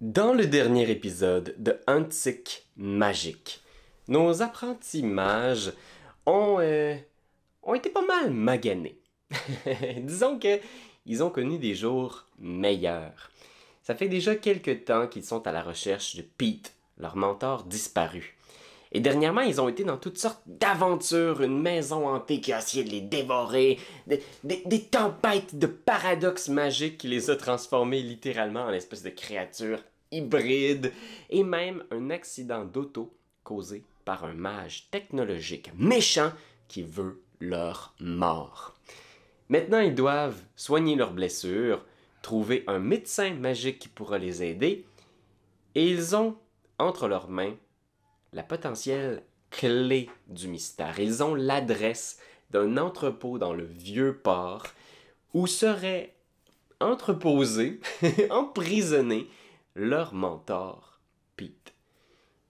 Dans le dernier épisode de Antique Magique, nos apprentis mages ont, euh, ont été pas mal maganés. Disons que ils ont connu des jours meilleurs. Ça fait déjà quelque temps qu'ils sont à la recherche de Pete, leur mentor disparu. Et dernièrement, ils ont été dans toutes sortes d'aventures, une maison hantée qui a essayé de les dévorer, des, tempêtes de paradoxes magiques qui les a transformés littéralement en espèce de créatures hybrides, et même un accident d'auto causé par un mage technologique méchant qui veut leur mort. Maintenant, ils doivent soigner leurs blessures, trouver un médecin magique qui pourra les aider, et ils ont entre leurs mains la potentielle clé du mystère. Ils ont l'adresse d'un entrepôt dans le vieux port où serait entreposé, emprisonné, leur mentor, Pete.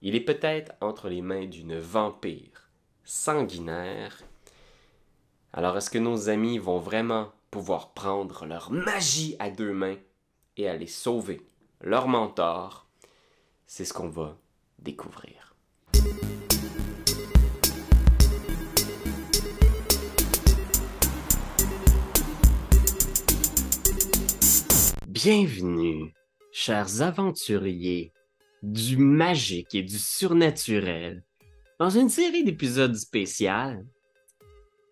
Il est peut-être entre les mains d'une vampire sanguinaire. Alors est-ce que nos amis vont vraiment pouvoir prendre leur magie à deux mains et aller sauver leur mentor? C'est ce qu'on va découvrir. Bienvenue, chers aventuriers du magique et du surnaturel, dans une série d'épisodes spéciales.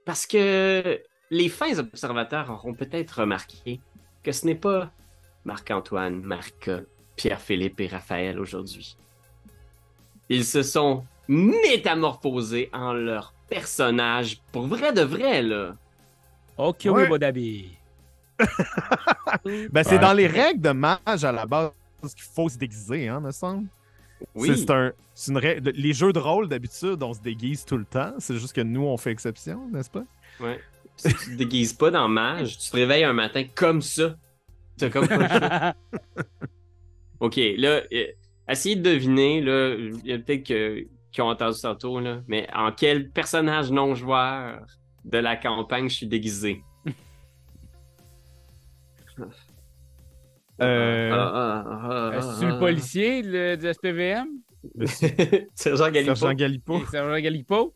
Parce que les fins observateurs auront peut-être remarqué que ce n'est pas Marc-Antoine, Marca, Pierre-Philippe et Raphaël aujourd'hui. Ils se sont métamorphosés en leur personnage pour vrai de vrai, là. Ok, Ouais. oui, Bodabi. Ben, c'est Ouais. dans les règles de mage à la base qu'il faut se déguiser, hein, me semble. Oui, C'est- un, c'est une règle- Les jeux de rôle, d'habitude, on se déguise tout le temps. C'est juste que nous, on fait exception, n'est-ce pas? ouais. Si tu te déguises pas dans mage, tu te réveilles un matin comme ça. T'as comme pas le choix. Ok, là, euh, essayez de deviner, là, il y a peut-être que- qui ont entendu tantôt, là, mais en quel personnage non-joueur de la campagne je suis déguisé? Euh, Ah, ah, ah, ah, Est-ce le ah. policier le, du SPVM? Sergent Galipo? Sergent Galipo. Sergent Galipo?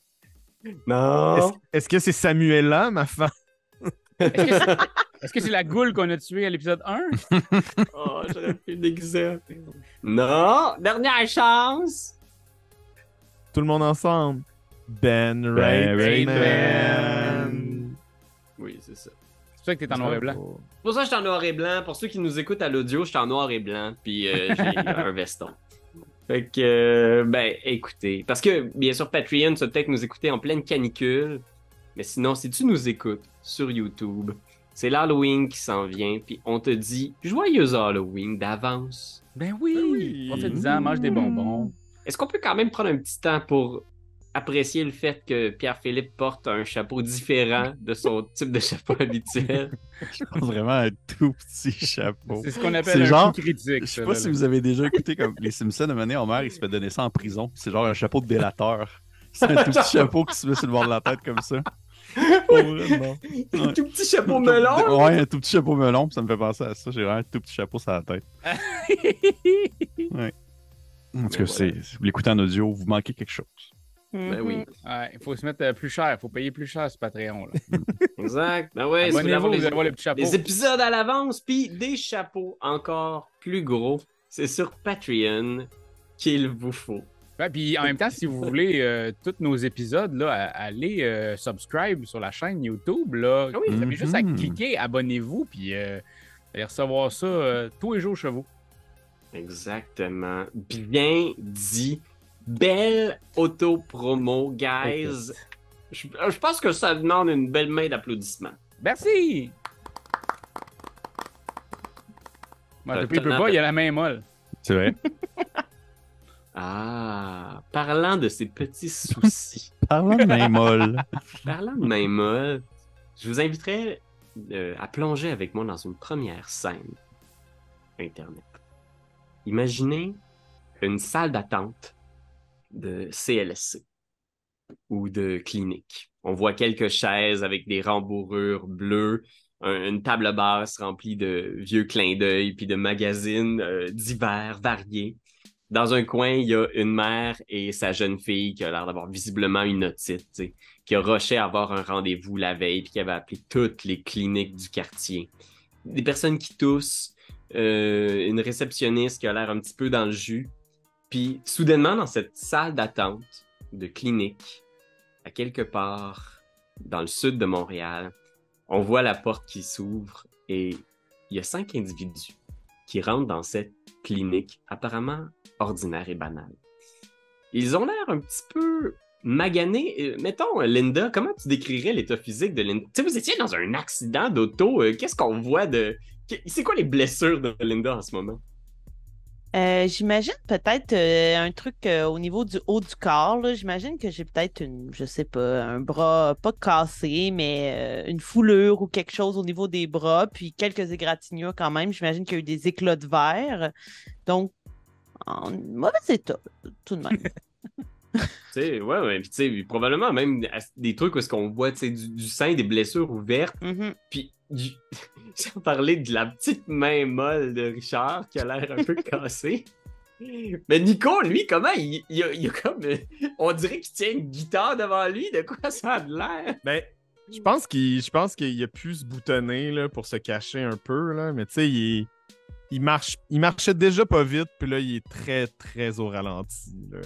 Non! Est-ce est-ce que c'est Samuela, ma femme? Est-ce que c'est est-ce que c'est la goule qu'on a tuée à l'épisode 1? Oh, j'aurais pu déguiser. Non! Dernière chance! Tout le monde ensemble. Ben Ben Rayman. Oui, c'est ça. C'est pour ça que t'es en noir et blanc. C'est pour ça que je suis en noir et blanc. Pour ceux qui nous écoutent à l'audio, je suis en noir et blanc, puis euh, j'ai un veston. Fait que, euh, ben, écoutez. Parce que, bien sûr, Patreon, tu vas peut-être nous écouter en pleine canicule. Mais sinon, si tu nous écoutes sur YouTube, c'est l'Halloween qui s'en vient, puis on te dit Joyeux Halloween d'avance. Ben oui! oui. Profite-en, mange des bonbons. Est-ce qu'on peut quand même prendre un petit temps pour apprécier le fait que Pierre-Philippe porte un chapeau différent de son type de chapeau habituel? Je porte vraiment un tout petit chapeau. C'est ce qu'on appelle C'est un genre- coup critique. Je sais pas là, si là. vous avez déjà écouté comme les Simpsons, moment donné, Homer, il se fait donner ça en prison. C'est genre un chapeau de délateur. C'est un tout petit chapeau qui se met sur le bord de la tête comme ça. Un tout petit chapeau melon! Ouais, un tout petit chapeau melon, puis ça me fait penser à ça. J'ai vraiment un tout petit chapeau sur la tête. En tout cas, Mais c'est- si vous l'écoutez en audio, vous manquez quelque chose. Ben oui. Ouais, il faut se mettre euh, plus cher. Il faut payer plus cher sur Patreon. Là. Exact. Ben ouais, si vous avoir les, les épisodes à l'avance, puis des chapeaux encore plus gros, c'est sur Patreon qu'il vous faut. Ouais, puis en même temps, si vous voulez euh, tous nos épisodes, là, allez euh, subscribe sur la chaîne YouTube. Là. Ah oui. Vous avez juste à Mhm. cliquer, abonnez-vous, puis euh, vous allez recevoir ça euh, tous les jours chez vous. Exactement. Bien dit. Belle auto-promo, guys. Je, je pense que ça demande une belle main d'applaudissements. Merci! Moi, depuis tellement pas, de- il y a la main molle. C'est vrai? Ah, parlant de ces petits soucis. Parlant de main molle. Parlant de main molle, je vous inviterai euh, à plonger avec moi dans une première scène Internet. Imaginez une salle d'attente de CLSC ou de clinique. On voit quelques chaises avec des rembourrures bleues. un- une table basse remplie de vieux clins d'œil puis de magazines euh, divers, variés. Dans un coin, il y a une mère et sa jeune fille qui a l'air d'avoir visiblement une otite, qui a rushé à avoir un rendez-vous la veille puis qui avait appelé toutes les cliniques du quartier. Des personnes qui toussent, euh, une réceptionniste qui a l'air un petit peu dans le jus. Puis soudainement, dans cette salle d'attente de clinique, à quelque part dans le sud de Montréal, on voit la porte qui s'ouvre et il y a cinq individus qui rentrent dans cette clinique apparemment ordinaire et banale. Ils ont l'air un petit peu maganés. Mettons, Linda, comment tu décrirais l'état physique de Linda? Tu sais, vous étiez dans un accident d'auto. euh, Qu'est-ce qu'on voit de... C'est quoi les blessures de Linda en ce moment? Euh, J'imagine peut-être euh, un truc au niveau du haut du corps. J'imagine que j'ai peut-être une, je sais pas, un bras pas cassé, mais une foulure ou quelque chose au niveau des bras, puis quelques égratignures quand même. J'imagine qu'il y a eu des éclats de verre. Donc, en mauvais état, tout de même. Tu sais, ouais, ouais. Puis, tu sais, probablement même des trucs où est-ce qu'on voit, tu sais, du, du sang, des blessures ouvertes. Mhm. Puis, du- sans parler de la petite main molle de Richard qui a l'air un peu cassée. Mais Nico, lui, comment il, il a, il a comme. euh, On dirait qu'il tient une guitare devant lui. De quoi ça a de l'air? Ben, je pense qu'il je pense qu'il a pu se boutonner là, pour se cacher un peu, là, mais tu sais, il, est- il, marche, il marchait déjà pas vite, puis là, il est très, très au ralenti. là.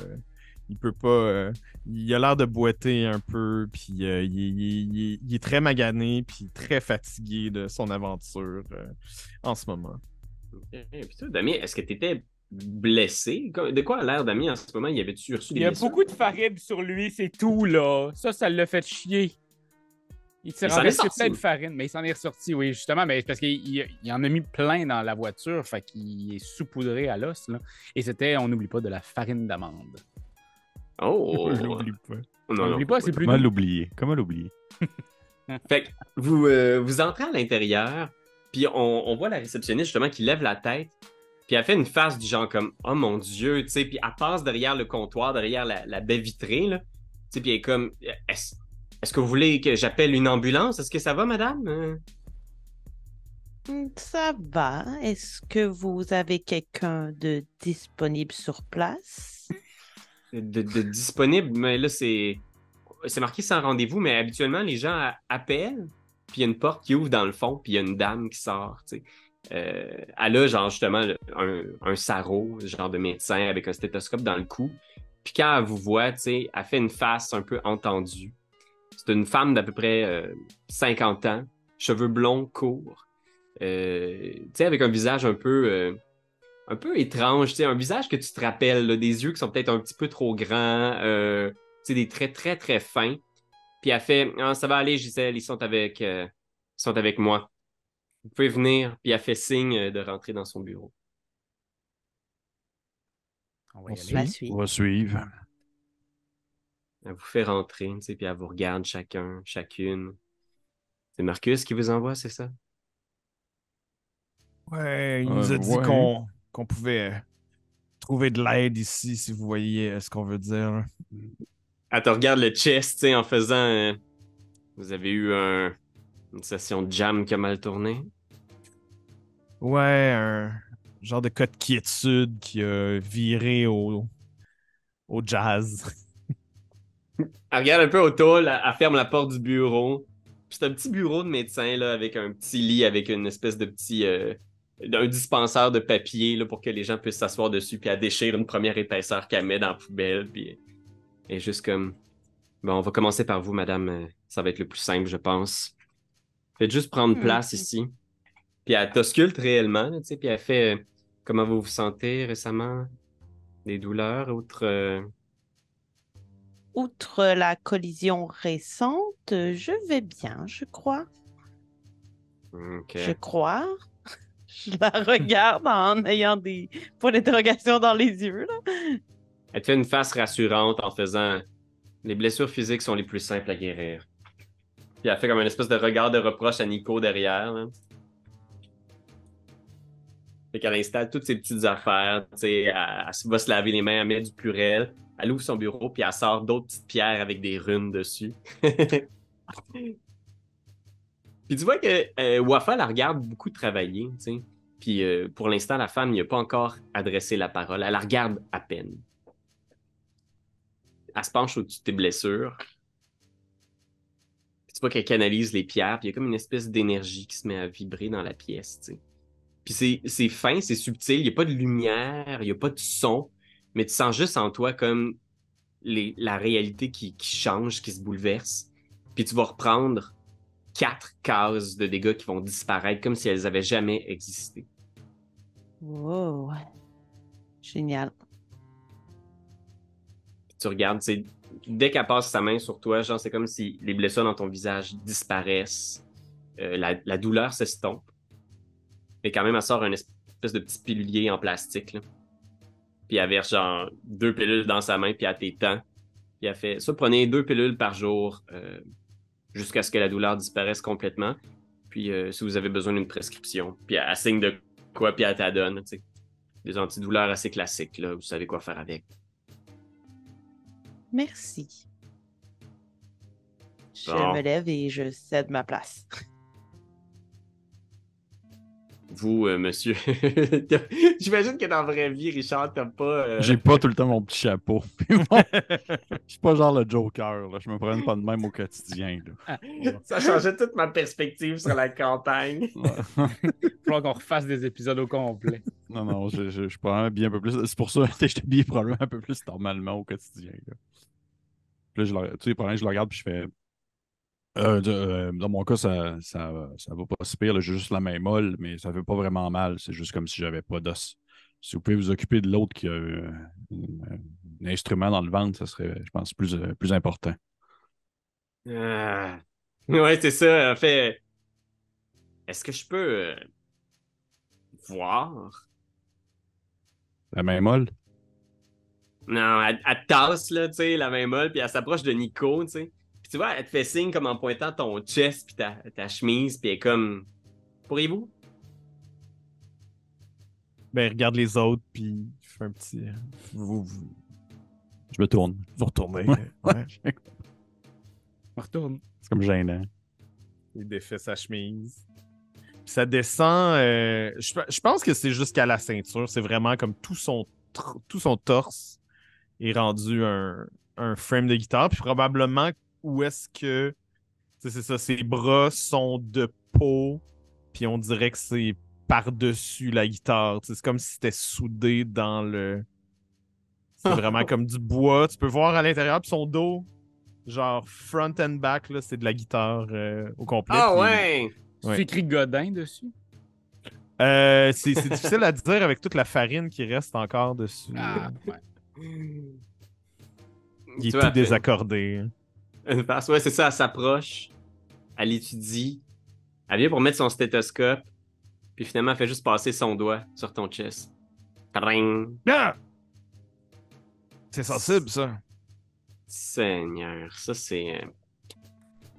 Il peut pas. euh, il a l'air de boiter un peu, puis euh, il, est- il est- il est- il est très magané, puis très fatigué de son aventure euh, en ce moment. Et puis toi, Damien, est-ce que t'étais blessé? Comme- De quoi a l'air Damien en ce moment? Il avait-tu reçu des Il y a blessures? beaucoup de farine sur lui, c'est tout, là. Ça, ça l'a fait chier. Il s'est renversé plein de farine, mais il s'en est ressorti, oui, justement, mais c'est parce qu'il il- il en a mis plein dans la voiture, fait qu'il est saupoudré à l'os, là. Et c'était, on n'oublie pas, de la farine d'amande. Oh! Je l'oublie pas. Non, On non, n'oublie pas, c'est plus Comment l'oublier? Comment l'oublier? Fait que vous, euh, vous entrez à l'intérieur, puis on, on voit la réceptionniste justement qui lève la tête, puis elle fait une face du genre comme Oh mon Dieu, tu sais, puis elle passe derrière le comptoir, derrière la, la baie vitrée, là. Tu sais, puis elle est comme Est-ce est-ce que vous voulez que j'appelle une ambulance? Est-ce que ça va, madame? Euh, Ça va. Est-ce que vous avez quelqu'un de disponible sur place? de, de disponible, mais là, c'est. C'est marqué sans rendez-vous, mais habituellement, les gens appellent, puis il y a une porte qui ouvre dans le fond, puis il y a une dame qui sort, tu sais. Euh, elle a, genre, justement, un, un sarrau, genre de médecin avec un stéthoscope dans le cou. Puis quand elle vous voit, tu sais, elle fait une face un peu entendue. C'est une femme d'à peu près euh, 50 ans, cheveux blonds courts, euh, tu sais, avec un visage un peu, euh, un peu étrange, tu sais, un visage que tu te rappelles, là, des yeux qui sont peut-être un petit peu trop grands, euh, tu sais, des traits très très fins. Puis elle fait, ah, ça va aller, Gisèle, ils sont avec, euh, ils sont avec moi. Vous pouvez venir. Puis elle fait signe euh, de rentrer dans son bureau. On va y On suit. On va suivre. Elle vous fait rentrer, tu sais, puis elle vous regarde chacun, chacune. C'est Marcus qui vous envoie, c'est ça? Ouais, il Euh, nous a dit ouais. qu'on qu'on pouvait euh, trouver de l'aide ici, si vous voyez euh, ce qu'on veut dire. Elle te regarde le chest, tu sais, en faisant. euh, vous avez eu un- une session de jam qui a mal tourné? Ouais, un genre de cas de quiétude qui a viré au, au jazz. Elle regarde un peu autour, elle, elle ferme la porte du bureau. C'est un petit bureau de médecin là, avec un petit lit, avec une espèce de petit. euh, un dispensaire de papier là, pour que les gens puissent s'asseoir dessus. Puis elle déchire une première épaisseur qu'elle met dans la poubelle. Puis est juste comme. Bon, on va commencer par vous, madame. Euh, Ça va être le plus simple, je pense. Faites juste prendre Mhm. place ici. Puis elle t'ausculte réellement, tu sais, puis elle fait euh, Comment vous vous sentez récemment? Des douleurs, autres. euh, Outre la collision récente, je vais bien, je crois. Je crois. Je la regarde en ayant des points d'interrogation dans les yeux. Là. Elle te fait une face rassurante en faisant Les blessures physiques sont les plus simples à guérir. Puis elle fait comme une espèce de regard de reproche à Nico derrière. Là. Fait qu'elle installe toutes ses petites affaires. tu sais, Elle, va se laver les mains, elle met du purel. Elle ouvre son bureau, puis elle sort d'autres petites pierres avec des runes dessus. Puis tu vois que euh, Wafa la regarde beaucoup travailler, tu sais. Puis euh, pour l'instant, la femme n'y a pas encore adressé la parole. Elle la regarde à peine. Elle se penche au-dessus de tes blessures. Puis tu vois qu'elle canalise les pierres, puis il y a comme une espèce d'énergie qui se met à vibrer dans la pièce, tu sais. Puis c'est- c'est fin, c'est subtil, il n'y a pas de lumière, il n'y a pas de son, mais tu sens juste en toi comme les- la réalité qui, qui change, qui se bouleverse. Puis tu vas reprendre quatre cases de dégâts qui vont disparaître comme si elles avaient jamais existé. Wow. Génial. Puis tu regardes, dès qu'elle passe sa main sur toi, genre c'est comme si les blessures dans ton visage disparaissent, Euh, la, la douleur s'estompe. Mais quand même, elle sort un espèce de petit pilulier en plastique. Là. Puis elle verse genre deux pilules dans sa main, puis elle t'étend. Puis elle fait ça, prenez deux pilules par jour euh, jusqu'à ce que la douleur disparaisse complètement. Puis euh, si vous avez besoin d'une prescription, puis elle signe de quoi, puis elle t'adonne. Des antidouleurs assez classiques, là, vous savez quoi faire avec. Merci. Je Bon. me lève et je cède ma place. Vous, euh, monsieur, j'imagine que dans la vraie vie, Richard, t'as pas. euh, J'ai pas tout le temps mon petit chapeau. Je suis pas genre le Joker, là. Je me prends pas de même au quotidien. Là. Ça changeait toute ma perspective sur la campagne. Il faudra qu'on refasse des épisodes au complet. Non, non, je, je, je suis probablement bien un peu plus. C'est pour ça que je t'habille probablement un peu plus normalement au quotidien. Là. Puis là, je le, tu sais, probablement, je le regarde puis je fais. Euh, euh, dans mon cas, ça, ça, ça va pas si pire. J'ai juste la main molle, mais ça fait pas vraiment mal. C'est juste comme si j'avais pas d'os. Si vous pouvez vous occuper de l'autre qui a euh, un, instrument dans le ventre, ça serait, je pense, plus, euh, plus important. Ouais, c'est ça. En fait, est-ce que je peux voir? La main molle? Non, elle, elle tasse, là, tu sais, la main molle, puis elle s'approche de Nico, tu sais. Puis tu vois, elle te fait signe comme en pointant ton chest, puis ta, ta chemise, puis elle est comme. Pourriez-vous? Ben, regarde les autres, puis fait un petit. euh, Vous, vous, Je me tourne. vous retournez. Ouais. Ouais. On retourne. C'est comme gênant. Il défait sa chemise. Puis ça descend. euh, je, je pense que c'est jusqu'à la ceinture. C'est vraiment comme tout son, tr- tout son torse est rendu un, un frame de guitare. Puis probablement où est-ce que. C'est ça, ses bras sont de peau. Puis on dirait que c'est par-dessus la guitare. C'est comme si c'était soudé dans le. C'est vraiment comme du bois. Tu peux voir à l'intérieur. Puis son dos, genre front and back, là, c'est de la guitare euh, au complet. Ah ouais! Tu Ouais. écrit Godin dessus? Euh, c'est difficile à dire avec toute la farine qui reste encore dessus. Ah, ouais. Il est tout fait- désaccordé. Elle passe, ouais, c'est ça, elle s'approche, elle étudie, elle vient pour mettre son stéthoscope, puis finalement, elle fait juste passer son doigt sur ton chest. Tring! Ah! C'est sensible, ça. Seigneur, ça c'est. euh,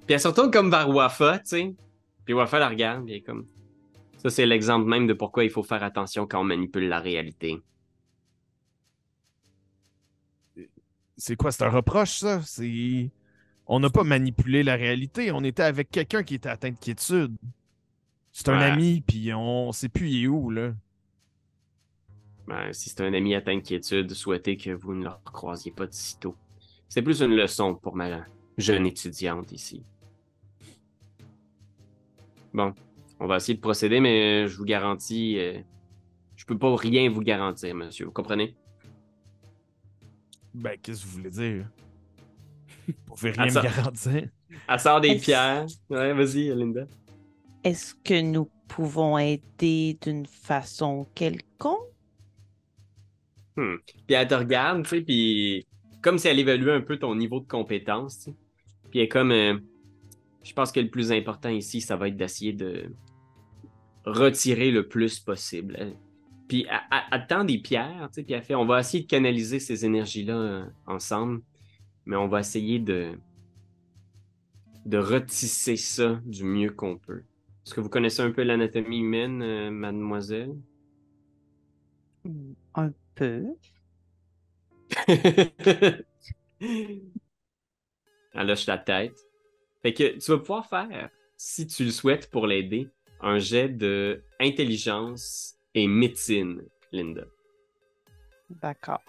Puis elle se retourne comme vers Wafa, tu sais. Puis Wafa la regarde, puis elle est comme. Ça, c'est l'exemple même de pourquoi il faut faire attention quand on manipule la réalité. C'est quoi? C'est un reproche, ça? C'est. On n'a pas manipulé la réalité. On était avec quelqu'un qui était atteint de quiétude. C'est un Ouais. ami, puis on sait plus il est où, là. Ben, si c'est un ami atteint de quiétude, souhaitez que vous ne le recroisiez pas de sitôt. C'est plus une leçon pour ma jeune étudiante ici. Bon, on va essayer de procéder, mais je vous garantis, euh, je peux pas rien vous garantir, monsieur. Vous comprenez? Ben, qu'est-ce que vous voulez dire? Vous pouvez rien ça- me garantir. Elle sort des pierres. Ouais, vas-y, Linda. Est-ce que nous pouvons aider d'une façon quelconque? Puis elle te regarde, tu sais, puis comme si elle évaluait un peu ton niveau de compétence, tu sais. Puis elle est comme, euh, je pense que le plus important ici, ça va être d'essayer de retirer le plus possible. Puis elle, elle- elle tend des pierres, tu sais, puis elle fait, on va essayer de canaliser ces énergies-là euh, ensemble, mais on va essayer de de retisser ça du mieux qu'on peut. Est-ce que vous connaissez un peu l'anatomie humaine, euh, mademoiselle? Un peu. Elle lâche la tête. Fait que tu vas pouvoir faire si tu le souhaites pour l'aider, un jet de intelligence et médecine, Linda. D'accord.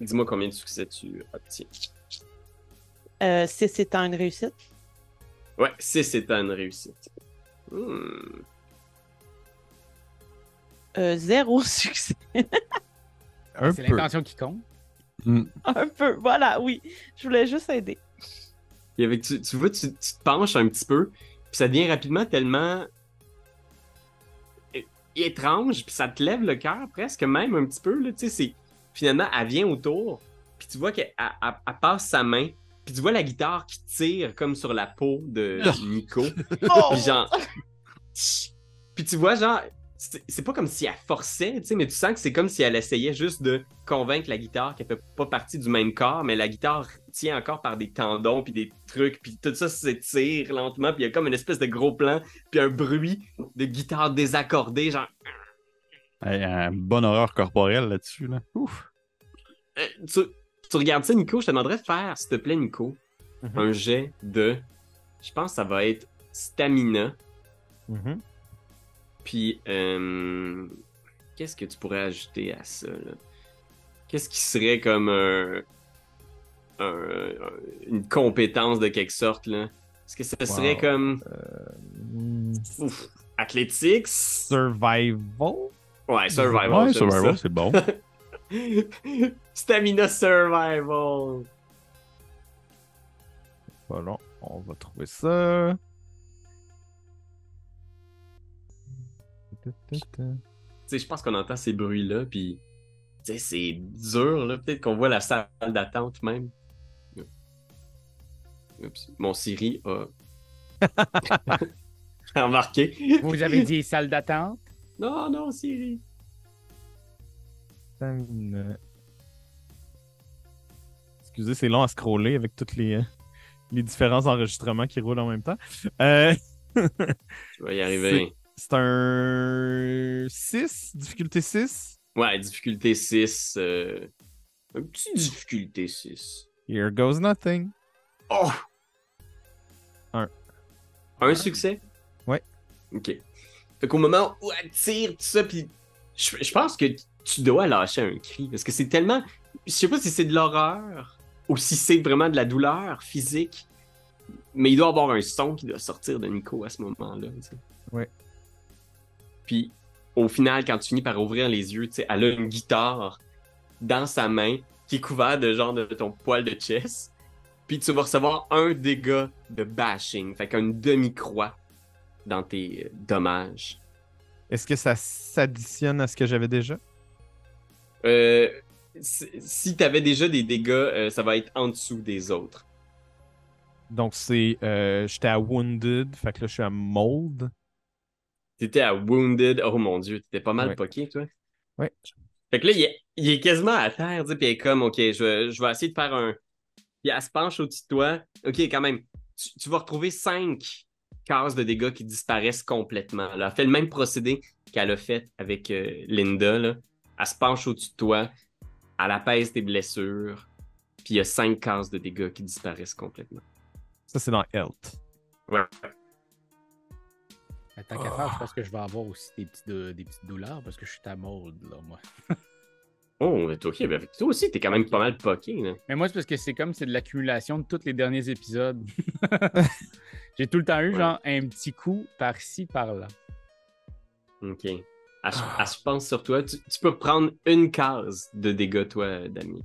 Dis-moi combien de succès tu obtiens. Euh, 6 étant une réussite. Ouais, 6 étant une réussite. Hmm. Euh, zéro succès. Un C'est l'intention qui compte. Un peu. Voilà, oui. Je voulais juste aider. Et avec, tu, tu vois, tu, tu te penches un petit peu, puis ça devient rapidement tellement étrange, puis ça te lève le cœur presque même un petit peu. Là, tu sais, c'est... Finalement, elle vient autour, puis tu vois qu'elle elle- passe sa main, puis tu vois la guitare qui tire comme sur la peau de Nico. Oh! Puis genre. Puis tu vois, genre. C'est pas comme si elle forçait, tu sais, mais tu sens que c'est comme si elle essayait juste de convaincre la guitare qu'elle fait pas partie du même corps, mais la guitare tient encore par des tendons puis des trucs, puis tout ça s'étire lentement, puis il y a comme une espèce de gros plan, puis un bruit de guitare désaccordée, genre. Hey, un bon horreur corporelle là-dessus. Là. Ouf. Euh, tu, tu regardes ça, Nico, je te demanderais de faire, s'il te plaît, Nico, Mhm. un jet de. Je pense que ça va être stamina. Mhm. Puis, euh, qu'est-ce que tu pourrais ajouter à ça? Qu'est-ce qui serait comme un, un- un- une compétence de quelque sorte? là? Est-ce que ça serait comme ouf, athletics? Survival? Ouais, survival. Ouais, survival, c'est bon. Stamina survival. Voilà, on va trouver ça. Tu sais, je pense qu'on entend ces bruits-là, puis tu sais, c'est dur, là. Peut-être qu'on voit la salle d'attente même. Oups, mon Siri a remarqué. Vous avez dit salle d'attente? Non, non, Siri. Stamina. Excusez, c'est long à scroller avec tous les, euh, les différents enregistrements qui roulent en même temps. Euh, Je vais y arriver. c'est un 6, difficulté 6. Ouais, difficulté 6. euh, Un petit difficulté 6. Here goes nothing. Oh! Un. Un succès? Ouais. Ok. Fait qu'au moment où elle tire, tout ça, puis je, je pense que tu dois lâcher un cri, parce que c'est tellement... Je sais pas si c'est de l'horreur, ou si c'est vraiment de la douleur physique, mais il doit y avoir un son qui doit sortir de Nico à ce moment-là. Ouais. Puis au final, quand tu finis par ouvrir les yeux, tu sais, elle a une guitare dans sa main qui est couverte de genre de ton poil de chest. Puis tu vas recevoir un dégât de bashing, fait qu'une demi-croix dans tes euh, dommages. Est-ce que ça s'additionne à ce que j'avais déjà? Euh, si si t'avais déjà des dégâts, euh, ça va être en dessous des autres. Donc c'est. euh, J'étais à Wounded, fait que là je suis à Mold. T'étais à Wounded. Oh mon dieu, t'étais pas mal Ouais. poqué, toi. Ouais. Fait que là, il est, il est quasiment à terre, tu sais, puis elle est comme, ok, je, vais- je vais essayer de faire un. Puis elle se penche au-dessus de toi. Ok, quand même, tu, tu vas retrouver cinq cases de dégâts qui disparaissent complètement. là. Elle fait le même procédé qu'elle a fait avec euh, Linda. Là. Elle se penche au-dessus de toi, elle apaise tes blessures, puis il y a cinq cases de dégâts qui disparaissent complètement. Ça c'est dans Health. Ouais. Mais Tant qu'à faire, je pense que je vais avoir aussi des, petits de- des petites douleurs parce que je suis à mode, là, moi. Oh, mais toi, ok, ben, toi aussi, t'es quand même pas mal poqué. Là. Mais moi, c'est parce que c'est comme c'est de l'accumulation de tous les derniers épisodes. J'ai tout le temps eu, Ouais. genre, un petit coup par-ci, par-là. Ok. Elle, elle se pense sur toi. Tu, tu peux prendre une case de dégâts, toi, Damien.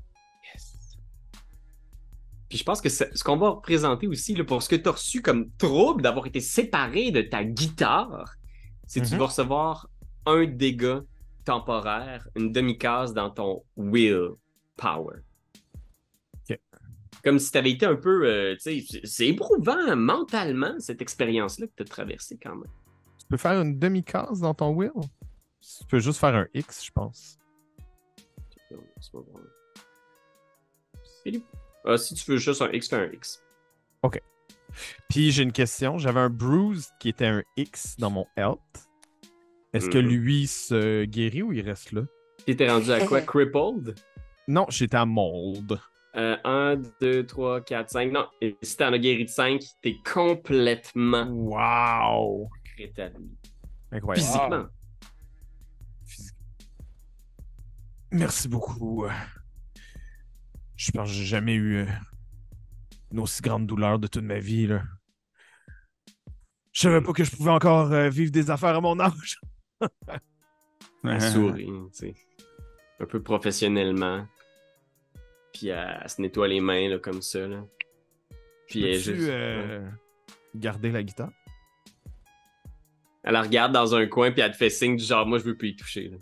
Yes. Puis je pense que ce qu'on va représenter aussi, là, pour ce que tu as reçu comme trouble d'avoir été séparé de ta guitare, c'est que tu Mhm. vas recevoir un dégât temporaire, une demi-case dans ton will power. Comme si tu avais été un peu. euh, tu sais, c'est- c'est éprouvant mentalement, cette expérience-là que tu as traversée quand même. Tu peux faire une demi-case dans ton Will? Tu peux juste faire un X, je pense. C'est pas bon. Philippe? Ah, si tu veux juste un X, fais un X. Puis j'ai une question. J'avais un bruise qui était un X dans mon health. Est-ce que Mhm. lui se guérit ou il reste là? T'étais rendu à quoi? Crippled? Non, j'étais à mold. Euh, 1, 2, 3, 4, 5. Non, et si t'en as guéri de 5, t'es complètement Wow! rétabli. Incroyable. Physiquement. Merci beaucoup. Je pense que j'ai jamais eu euh, une aussi grande douleur de toute ma vie. Là. Je savais pas que je pouvais encore euh, vivre des affaires à mon âge. Elle sourit, tu sais. Un peu professionnellement. Puis elle, elle se nettoie les mains, là, comme ça, là. Puis elle Peux-tu, juste... euh, garder la guitare? Elle la regarde dans un coin, puis elle te fait signe du genre, moi, je veux plus y toucher, là.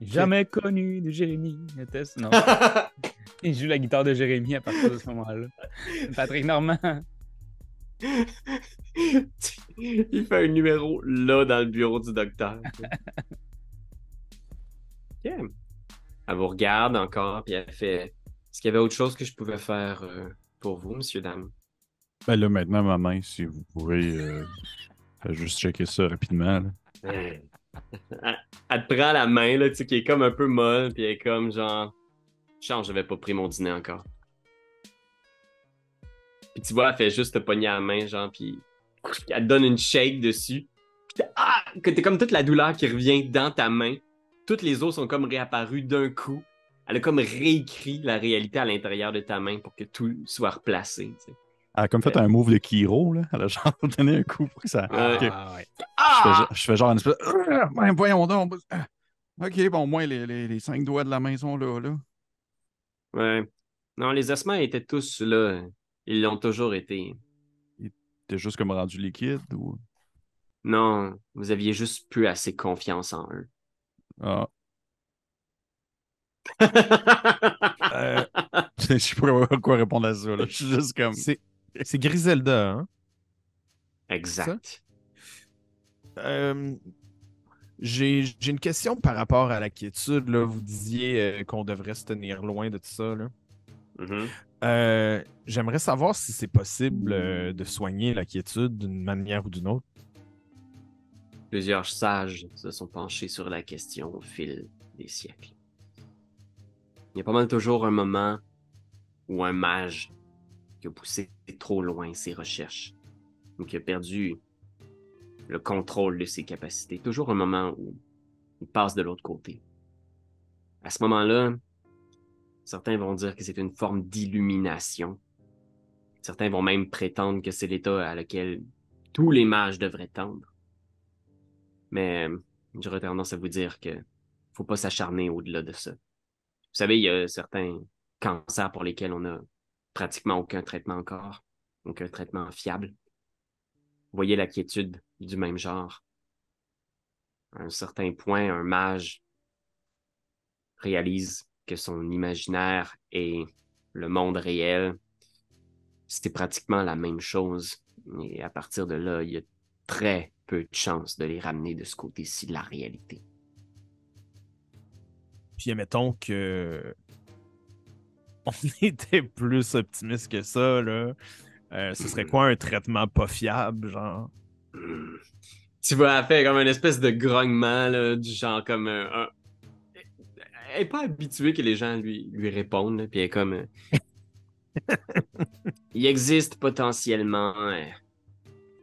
Jamais connu de Jérémy. Était-ce- Non. Il joue la guitare de Jérémy à partir de ce moment-là. Patrick Normand. Il fait un numéro là dans le bureau du docteur. Ok. Elle vous regarde encore, puis elle fait Est-ce qu'il y avait autre chose que je pouvais faire euh, pour vous, monsieur, dame? Ben là, maintenant, ma main, si vous pouvez euh, faire juste checker ça rapidement. là. Elle, te prend la main, là, tu sais, qui est comme un peu molle, puis elle est comme genre Chance, j'avais pas pris mon dîner encore. Puis tu vois, elle fait juste te pogner la main, genre, puis elle te donne une shake dessus. Puis ah, t'es comme toute la douleur qui revient dans ta main. Toutes les os sont comme réapparus d'un coup. Elle a comme réécrit la réalité à l'intérieur de ta main pour que tout soit replacé. Elle a comme fait un move de Kiro, là. Elle a genre donné un coup pour que ça. Ah, ouais. Je, fais, Ah! genre- je fais genre une espèce. Ah, ben, voyons donc. Ah. Ok, bon, au moins les, les, les cinq doigts de la main sont là. là. Ouais. Non, les ossements étaient tous là. Ils l'ont toujours été. T'es juste comme rendu liquide ou? Non, vous aviez juste plus assez confiance en eux. Ah. Euh, Je sais pas quoi répondre à ça. Là. Je suis juste comme. C'est, Griselda, hein? exact. Euh, j'ai, une question par rapport à la quiétude. Là. Vous disiez euh, qu'on devrait se tenir loin de tout ça. Là. Mhm. Euh, j'aimerais savoir si c'est possible de soigner la quiétude d'une manière ou d'une autre. Plusieurs sages se sont penchés sur la question au fil des siècles. Il y a pas mal toujours un moment où un mage qui a poussé trop loin ses recherches ou qui a perdu le contrôle de ses capacités. Toujours un moment où il passe de l'autre côté. À ce moment-là, certains vont dire que c'est une forme d'illumination. Certains vont même prétendre que c'est l'état à lequel tous les mages devraient tendre. Mais j'aurais tendance à vous dire que faut pas s'acharner au-delà de ça. Vous savez, il y a certains cancers pour lesquels on a pratiquement aucun traitement encore, aucun traitement fiable. Voyez la quiétude du même genre. À un certain point, un mage réalise que son imaginaire et le monde réel, c'est pratiquement la même chose. Et à partir de là, il y a très peu de chances de les ramener de ce côté-ci de la réalité. Puis admettons que on était plus optimiste que ça, là. Euh, ce serait quoi un traitement pas fiable, genre? Tu vois, elle fait comme une espèce de grognement, là, du genre comme un. un- Elle est pas habituée que les gens lui, lui répondent, là, puis elle est comme. euh, Il existe potentiellement euh,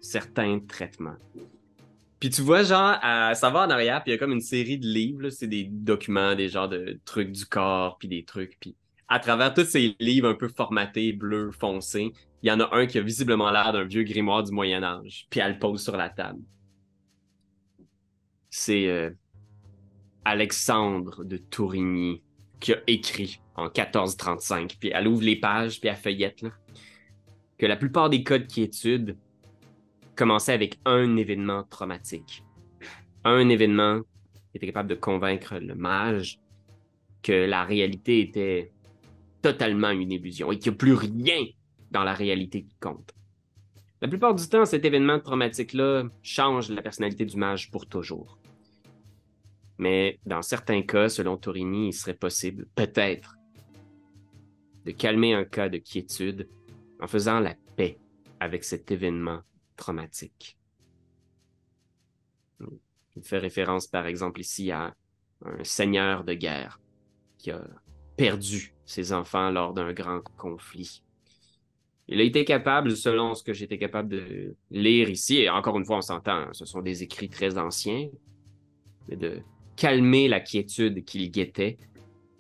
certains traitements. Puis tu vois, genre, elle- ça va en arrière, puis il y a comme une série de livres, c'est des documents, des genres de trucs du corps, puis des trucs, puis à travers tous ces livres un peu formatés, bleus, foncés, il y en a un qui a visiblement l'air d'un vieux grimoire du Moyen Âge, puis elle le pose sur la table. C'est euh, Alexandre de Tourigny qui a écrit en 1435, puis elle ouvre les pages, puis elle feuillette, là, que la plupart des cas de quiétude commençaient avec un événement traumatique. Un événement qui était capable de convaincre le mage que la réalité était totalement une illusion et qu'il n'y a plus rien dans la réalité qui compte. La plupart du temps, cet événement traumatique-là change la personnalité du mage pour toujours. Mais dans certains cas, selon Torini, il serait possible, peut-être, de calmer un cas de quiétude en faisant la paix avec cet événement traumatique. Il fait référence, par exemple, ici à un seigneur de guerre qui a perdu ses enfants lors d'un grand conflit. Il a été capable, selon ce que j'étais capable de lire ici, et encore une fois, on s'entend, hein, ce sont des écrits très anciens, mais de calmer la quiétude qu'il guettait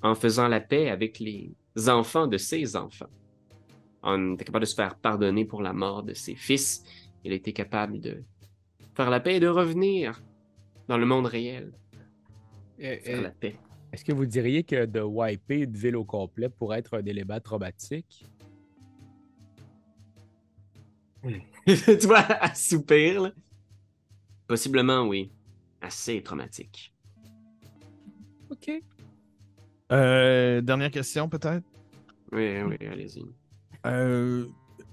en faisant la paix avec les enfants de ses enfants. On était capable de se faire pardonner pour la mort de ses fils. Il a été capable de faire la paix et de revenir dans le monde réel. Faire euh, la paix. Est-ce que vous diriez que de wiper une ville au complet pourrait être un délébat traumatique? tu vois, à soupir, là. Possiblement, oui. Assez traumatique. OK. Euh, dernière question, peut-être? Oui, oui, allez-y. Euh,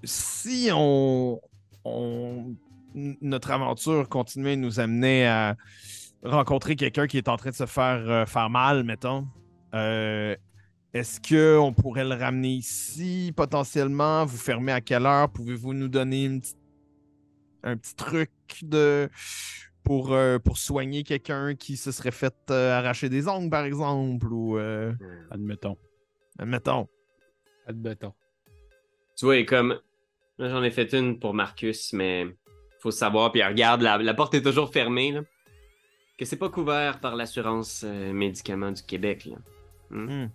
si on, on- notre aventure continuait à nous amener à rencontrer quelqu'un qui est en train de se faire euh, faire mal, mettons, euh, est-ce qu'on pourrait le ramener ici potentiellement? Vous fermez à quelle heure? Pouvez-vous nous donner une petite- un petit truc de pour, euh, pour soigner quelqu'un qui se serait fait euh, arracher des ongles, par exemple? Ou euh, Admettons. admettons. Admettons. Tu vois, et comme là, j'en ai fait une pour Marcus, mais faut savoir, puis regarde, la, la porte est toujours fermée, là, que c'est pas couvert par l'assurance euh, médicaments du Québec. Là. Hmm? Hmm.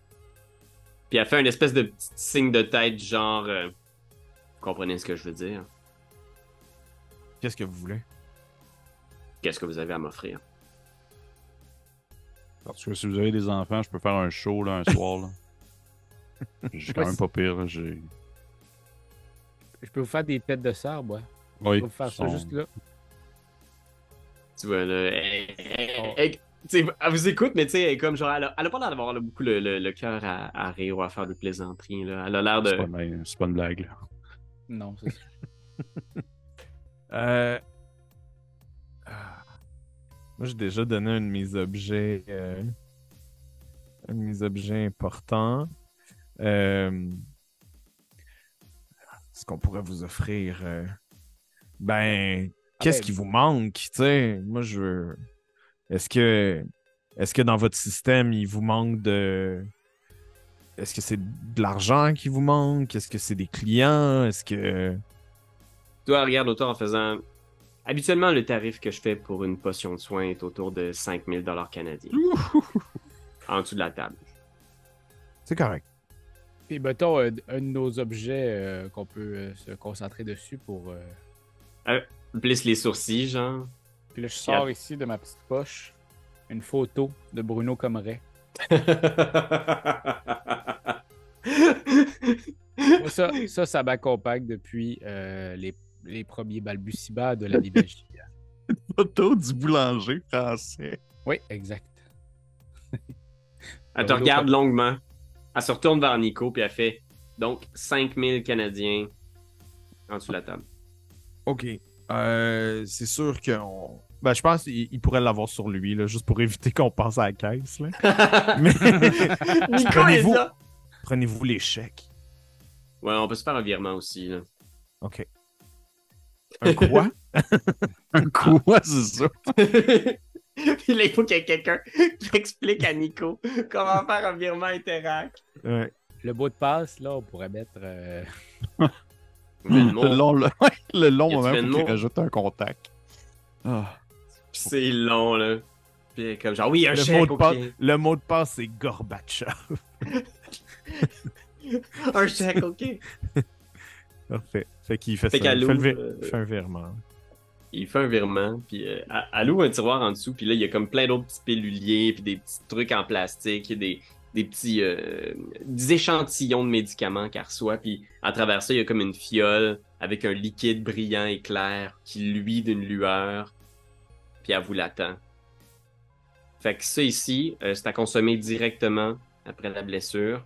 Puis elle fait une espèce de petit signe de tête, genre. euh, vous comprenez ce que je veux dire? Qu'est-ce que vous voulez? Qu'est-ce que vous avez à m'offrir? Parce que si vous avez des enfants, je peux faire un show là, un soir. Là. J'ai quand même pas pire. là, J'ai... Je peux vous faire des têtes de sable, ouais. Je Oui, peux vous faire ça sont- juste là. Tu vois, là. elle- elle- elle- tu sais, elle vous écoute, mais tu sais, comme genre, elle a, elle a pas l'air d'avoir là, beaucoup le, le- le cœur à, à rire ou à faire de plaisanteries. Là. Elle a l'air C'est pas, de. une- c'est pas une blague. là. Non, c'est ça. Euh... ah. Moi, j'ai déjà donné un de mes objets. euh, Un de mes objets importants. Euh, Ce qu'on pourrait vous offrir. euh, Ben, qu'est-ce qui vous manque? Tu sais, moi, je veux. Est-ce que. Est-ce que dans votre système, il vous manque de. Est-ce que c'est de l'argent qui vous manque? Est-ce que c'est des clients? Est-ce que. Toi, regarde autour en faisant. Habituellement, le tarif que je fais pour une potion de soin est autour de 5000 dollars canadiens. en dessous de la table. C'est correct. Puis, mettons, un, un de nos objets euh, qu'on peut euh, se concentrer dessus pour. euh, Plisse les sourcils, genre. Puis là, je sors ici de ma petite poche une photo de Bruno Comeret. Ça, ça, ça m'accompagne depuis euh, les, les premiers balbutiements de la magie. Photo du boulanger français. Oui, exact. Elle te regarde longuement. Elle se retourne vers Nico, puis elle fait donc 5000 Canadiens en dessous de la table. OK. Euh, c'est sûr qu'on. Ben, je pense qu'il il pourrait l'avoir sur lui, là, juste pour éviter qu'on passe à la caisse. Là. Mais Nico est Prenez-vous- là. prenez-vous les chèques. Ouais, on peut se faire un virement aussi. Là. OK. Un quoi? Un quoi, c'est ça? Puis là, il faut qu'il y ait quelqu'un qui explique à Nico comment faire un virement Interac. Ouais. Le mot de passe, là, on pourrait mettre. euh, Venmo. Le long, le, le long moment où Venmo? il rajoute un contact. Ah. C'est long, là. Puis comme genre, oui, un Le, chèque, mot de le mot de passe, c'est Gorbatchev. un chèque, ok. Parfait. Fait qu'il fait, Fait ça. Il fait, le euh, fait un virement. Il fait un virement, puis euh, ouvre un tiroir en dessous, puis là, il y a comme plein d'autres petits piluliers, puis des petits trucs en plastique, des, des petits euh, échantillons de médicaments qu'elle reçoit, puis à travers ça, il y a comme une fiole avec un liquide brillant et clair qui luit d'une lueur, puis elle vous l'attend. Fait que ça ici, euh, c'est à consommer directement après la blessure.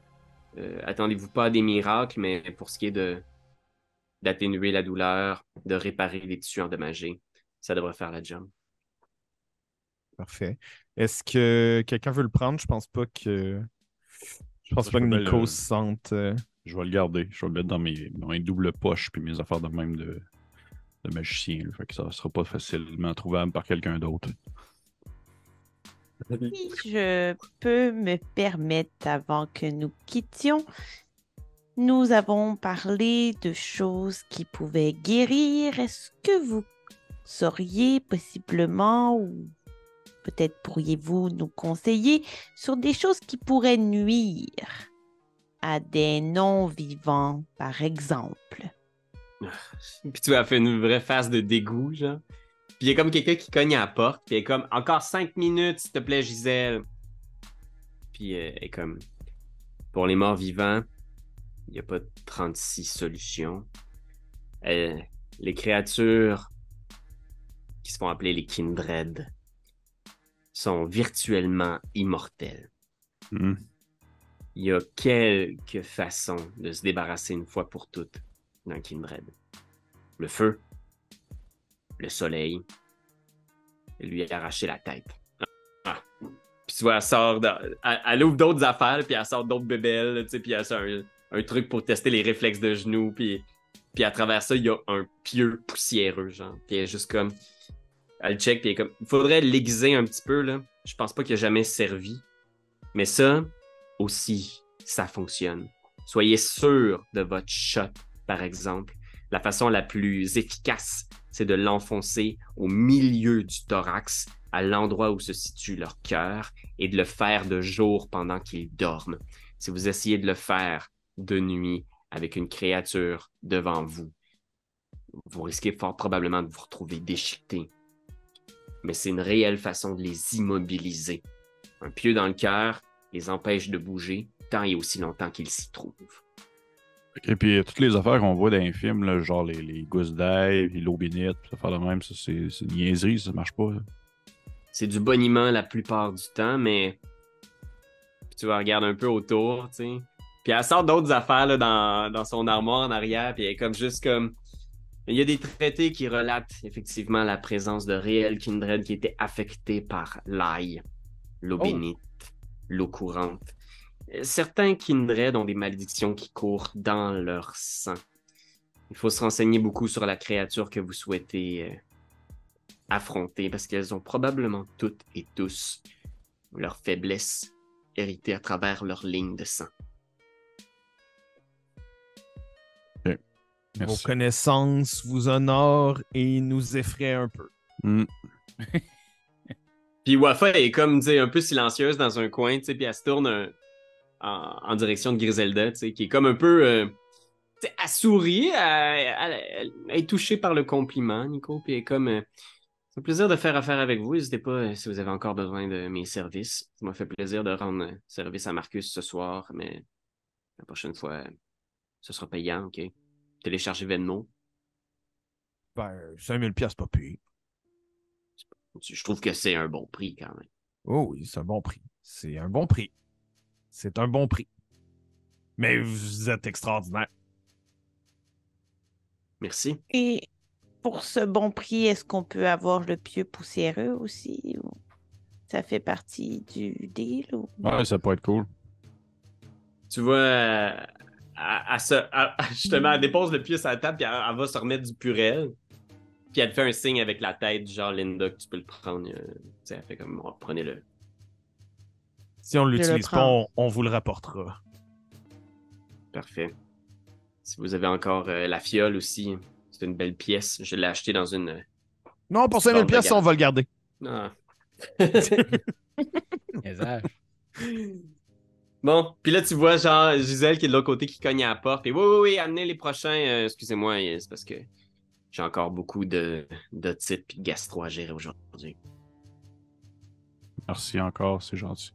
Euh, attendez-vous pas à des miracles, mais pour ce qui est de d'atténuer la douleur, de réparer les tissus endommagés, ça devrait faire la job. Parfait. Est-ce que quelqu'un veut le prendre? Je pense pas que. Je pense pas que Nico le- se sente. euh, Je vais le garder. Je vais le mettre dans mes, dans mes doubles poches puis mes affaires de même de, de magicien. là. Fait que ça sera pas facilement trouvable par quelqu'un d'autre. Si je peux me permettre, avant que nous quittions, nous avons parlé de choses qui pouvaient guérir. Est-ce que vous sauriez possiblement ou peut-être pourriez-vous nous conseiller sur des choses qui pourraient nuire à des non-vivants, par exemple? Puis tu elle fait une vraie face de dégoût, genre. Puis il y a comme quelqu'un qui cogne à la porte, puis elle est comme encore cinq minutes, s'il te plaît, Gisèle. Puis euh, elle est comme pour les morts vivants, il n'y a pas 36 solutions. Euh, les créatures qui se font appeler les Kindred sont virtuellement immortelles. Hmm. Il y a quelques façons de se débarrasser une fois pour toutes d'un Kindred. Le feu, le soleil, et lui arracher la tête. Ah. Puis tu vois, elle sort, de- elle, elle ouvre d'autres affaires, puis elle sort d'autres bébelles, tu sais, puis elle sort un, un truc pour tester les réflexes de genoux, puis, puis à travers ça, il y a un pieu poussiéreux, genre. Puis elle est juste comme, elle check, puis comme, il faudrait l'aiguiser un petit peu, là. Je pense pas qu'il a jamais servi. Mais ça, aussi, ça fonctionne. Soyez sûr de votre shot, par exemple. La façon la plus efficace, c'est de l'enfoncer au milieu du thorax, à l'endroit où se situe leur cœur, et de le faire de jour pendant qu'ils dorment. Si vous essayez de le faire de nuit avec une créature devant vous, vous risquez fort probablement de vous retrouver déchiqueté. Mais c'est une réelle façon de les immobiliser. Un pieu dans le cœur les empêche de bouger tant et aussi longtemps qu'ils s'y trouvent. Et puis euh, toutes les affaires qu'on voit dans les films, là, genre les, les gousses d'ail, les l'eau bénite, ça faire de même, ça c'est c'est une niaiserie, ça marche pas. là. C'est du boniment la plupart du temps, mais tu vas regarder un peu autour, tu sais. Puis elle sort d'autres affaires là, dans, dans son armoire en arrière, puis elle est comme juste comme. Il y a des traités qui relatent effectivement la présence de réels kindred qui étaient affectés par l'ail, l'eau Oh. bénite, l'eau courante. Euh, Certains kindred ont des malédictions qui courent dans leur sang. Il faut se renseigner beaucoup sur la créature que vous souhaitez euh, affronter parce qu'elles ont probablement toutes et tous leur faiblesse héritée à travers leur ligne de sang. Vos connaissances vous honorent et nous effraient un peu. Hmm. Puis Wafa est comme, un peu silencieuse dans un coin, tu sais, puis elle se tourne un- en, en direction de Griselda, tu sais, qui est comme un peu... euh, elle sourit, elle, elle- elle- elle est touchée par le compliment, Nico, puis elle est comme... euh, c'est un plaisir de faire affaire avec vous. N'hésitez pas euh, si vous avez encore besoin de mes services. Ça m'a fait plaisir de rendre euh, service à Marcus ce soir, mais la prochaine fois, euh, ce sera payant, OK? Téléchargez Venmo. Ben, 5000 pièces pas payé. Je trouve que c'est un bon prix quand même. Oh oui, c'est un bon prix. C'est un bon prix. C'est un bon prix. Mais vous êtes extraordinaire. Merci. Et pour ce bon prix, est-ce qu'on peut avoir le pieu poussiéreux aussi? Ça fait partie du deal? Ou... Ouais, ça peut être cool. Tu vois, elle se- justement, elle dépose le pied sur la table, puis elle, elle va se remettre du purel. Puis elle te fait un signe avec la tête, genre Linda, que tu peux le prendre. euh, tu sais, elle fait comme, Oh, prenez-le. Si on l'utilise pas, on, on vous le rapportera. Parfait. Si vous avez encore euh, la fiole aussi, c'est une belle pièce. Je l'ai achetée dans une. Non, pour Tu 5000 parles de pièces, on va le garder. Ah. Bon, puis là, tu vois, genre, Gisèle qui est de l'autre côté qui cogne à la porte. Et oui, oui, oui, amenez les prochains. euh, Excusez-moi, euh, c'est parce que j'ai encore beaucoup de d'otite puis de gastro à gérer aujourd'hui. Merci encore, c'est gentil.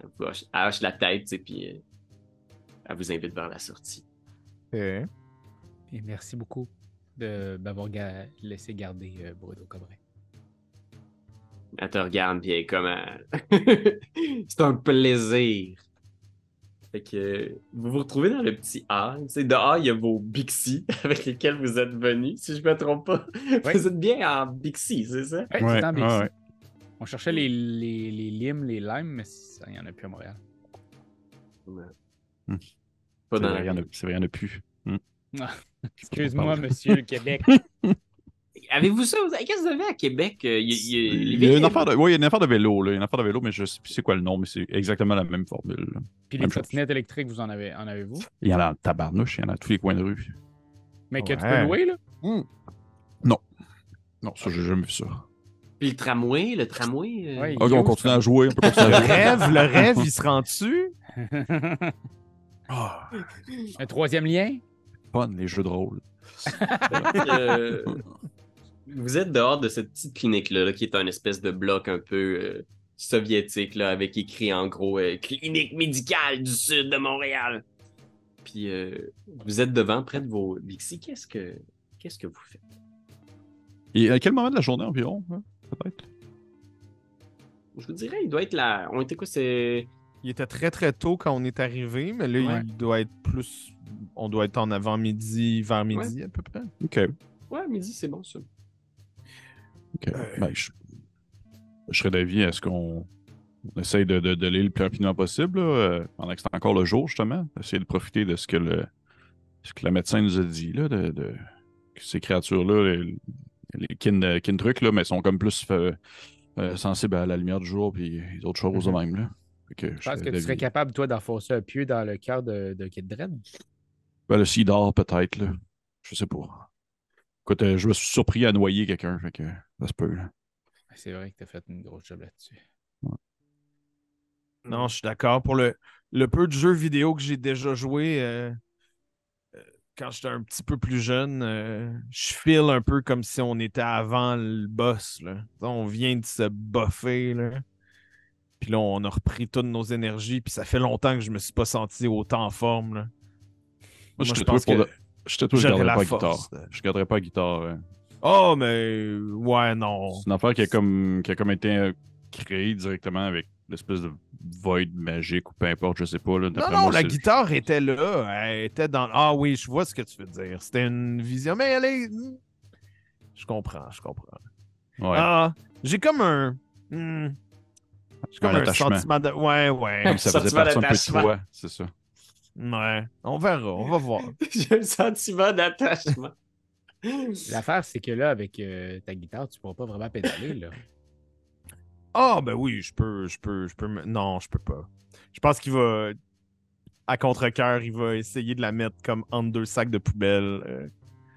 Elle hoche la tête, tu sais, puis euh, elle vous invite vers la sortie. Et merci beaucoup de m'avoir ga- laissé garder euh, Bruno Cobray. Elle te regarde, puis elle est comme... euh, c'est un plaisir. Fait que vous vous retrouvez dans le petit hall. Tu sais, dehors, il y a vos Bixi avec lesquels vous êtes venus, si je me trompe pas. Ouais. Vous êtes bien en Bixi, c'est ça? Ouais, Ouais, c'est en Bixi. ouais, ouais. On cherchait les, les, les limes, les limes, mais il n'y en a plus à Montréal. Ouais. Hmm. Pas C'est dans vrai, la il y en a- ville. c'est vrai, il y en a plus. Excuse-moi, monsieur le Québec. Avez-vous ça? Qu'est-ce que vous avez à Québec? Il y a, il y a- les Il y a vélos- une affaire de, ouais, il y a une affaire de vélo, là. Il y a une affaire de vélo, mais je sais plus c'est quoi le nom, mais c'est exactement la même formule. là. Puis les Même trottinettes électriques, vous en avez en avez-vous? Il y en a en tabarnouche, il y en a à tous les coins de rue. Mais que tu Ouais. peux louer, là? Non, ça, j'ai jamais vu ça. Puis le tramway, le tramway. euh, Ouais, Ok, on continue à jouer. On peut continuer Le à jouer. rêve, le rêve, il se rend dessus. Ah. Un troisième lien? Fun, les jeux de rôle. euh, vous êtes dehors de cette petite clinique-là, là, qui est un espèce de bloc un peu euh, soviétique, là, avec écrit en gros euh, Clinique médicale du sud de Montréal. Puis euh, vous êtes devant, près de vos Dixie. Qu'est-ce que qu'est-ce que vous faites? Et à quel moment de la journée environ, hein, peut-être? Je vous dirais, il doit être là. On était quoi? C'est. Il était très très tôt quand on est arrivé, mais là, Ouais. il doit être plus. On doit être en avant-midi, vers midi à peu près. Ok. Ouais, midi, c'est bon ça. Ok. Ben, je... je serais d'avis à ce qu'on on essaye de, de, le plus rapidement possible, là, euh, pendant que c'est encore le jour, justement. Essayer de profiter de ce que le, ce que le médecin nous a dit, là, de, de- que ces créatures-là, les, les kin, euh, kin trucs, là, mais sont comme plus euh, euh, sensibles à la lumière du jour puis d'autres choses de même. Là. Que Je pense que tu serais capable, toi, d'enfoncer un pieu dans le cœur de, de Kid. Ben, le Cidar, peut-être, là. Je sais pas. Écoute, euh, je me suis surpris à noyer quelqu'un, fait que ça se peut, là. C'est vrai que t'as fait une grosse job là-dessus. Non, je suis d'accord. Pour le, le peu de jeux vidéo que j'ai déjà joué euh, euh, quand j'étais un petit peu plus jeune, euh, je file un peu comme si on était avant le boss. Là. On vient de se buffer. Là. Puis là, on a repris toutes nos énergies. Puis ça fait longtemps que je me suis pas senti autant en forme. Là. Moi, je je te pense trouve pour que le- Je te je garderais la pas la guitare. de- Je garderais pas la guitare. hein. Oh, mais ouais, non. C'est une affaire qui a comme, qui a comme été euh, créée directement avec l'espèce de void magique ou peu importe, je sais pas. Là. Non, non, moi, la guitare était là. Elle était dans. Ah oui, je vois ce que tu veux dire. C'était une vision. Mais elle est. Je comprends, je comprends. Ouais. Ah, j'ai comme un. hmm, J'ai comme Un sentiment de. Ouais, ouais. Comme ça faisait partie un peu de toi, c'est ça. Ouais. On verra, on va voir. J'ai un sentiment d'attachement. L'affaire, c'est que là, avec euh, ta guitare, tu pourras pas vraiment pédaler, là. Ah, ben oui, je peux, je peux, je peux. Non, je peux pas. Je pense qu'il va. À contre-cœur, il va essayer de la mettre comme entre deux sacs de poubelle euh,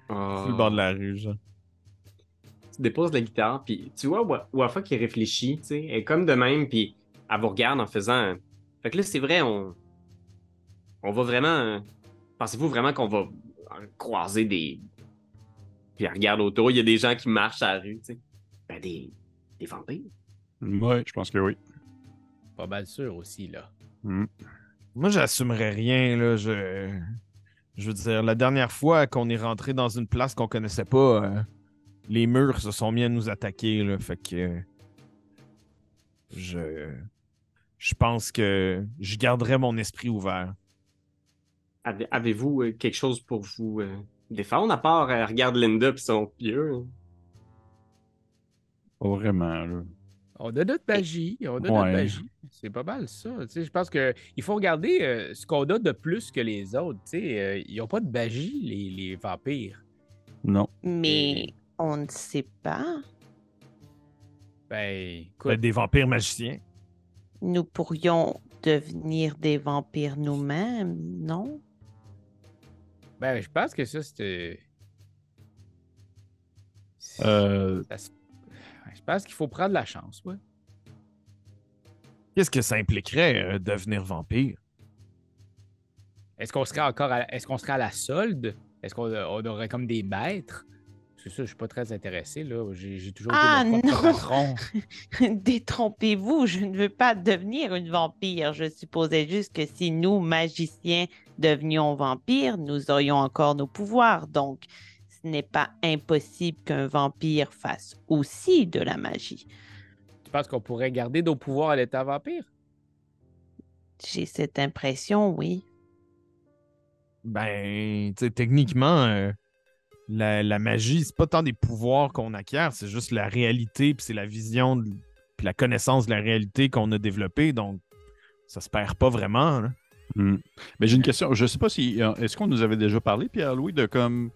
Ah. sur le bord de la rue. genre. tu déposes la guitare, puis tu vois Wa- Wafa qui réfléchit, tu sais, elle est comme de même, puis elle vous regarde en faisant. Fait que là, c'est vrai, on. On va vraiment. euh, Pensez-vous vraiment qu'on va croiser des. Puis elle regarde autour, il y a des gens qui marchent à la rue, tu sais. Ben, des. Des vampires. Ouais, je pense que oui. Pas mal sûr aussi, là. Hmm. Moi, j'assumerais rien, là. Je... je veux dire, la dernière fois qu'on est rentré dans une place qu'on connaissait pas, euh, les murs se sont mis à nous attaquer, là. Fait que. euh, Je. Je pense que je garderai mon esprit ouvert. Avez- Avez-vous euh, quelque chose pour vous euh, défendre, à part euh, regarde Linda puis son pieu? hein? Pas vraiment, là. On a notre magie, on a notre magie. C'est pas mal ça. Tu sais, je pense que il faut regarder euh, ce qu'on a de plus que les autres. Tu sais, euh, ils n'ont pas de magie, les, les vampires. Non. Mais on ne sait pas. Ben, écoute, Ben, des vampires magiciens. Nous pourrions devenir des vampires nous-mêmes, non? Ben, je pense que ça, c'était. Euh, Je pense qu'il faut prendre la chance, ouais. Qu'est-ce que ça impliquerait, euh, devenir vampire? Est-ce qu'on serait encore à... Est-ce qu'on serait à la solde? Est-ce qu'on on aurait comme des maîtres? C'est ça, je suis pas très intéressé, là. J'ai j'ai toujours été Ah, mon propre non! patron. Détrompez-vous, je ne veux pas devenir une vampire. Je supposais juste que si nous, magiciens, devenions vampires, nous aurions encore nos pouvoirs. Donc, ce n'est pas impossible qu'un vampire fasse aussi de la magie. Tu penses qu'on pourrait garder nos pouvoirs à l'état vampire? J'ai cette impression, oui. Ben, tu sais, techniquement, euh, la, la magie, c'est pas tant des pouvoirs qu'on acquiert, c'est juste la réalité, puis c'est la vision, de- puis la connaissance de la réalité qu'on a développée, donc ça se perd pas vraiment. Hmm. Mais j'ai une question. Je sais pas si. euh, Est-ce qu'on nous avait déjà parlé, Pierre-Louis, de comme.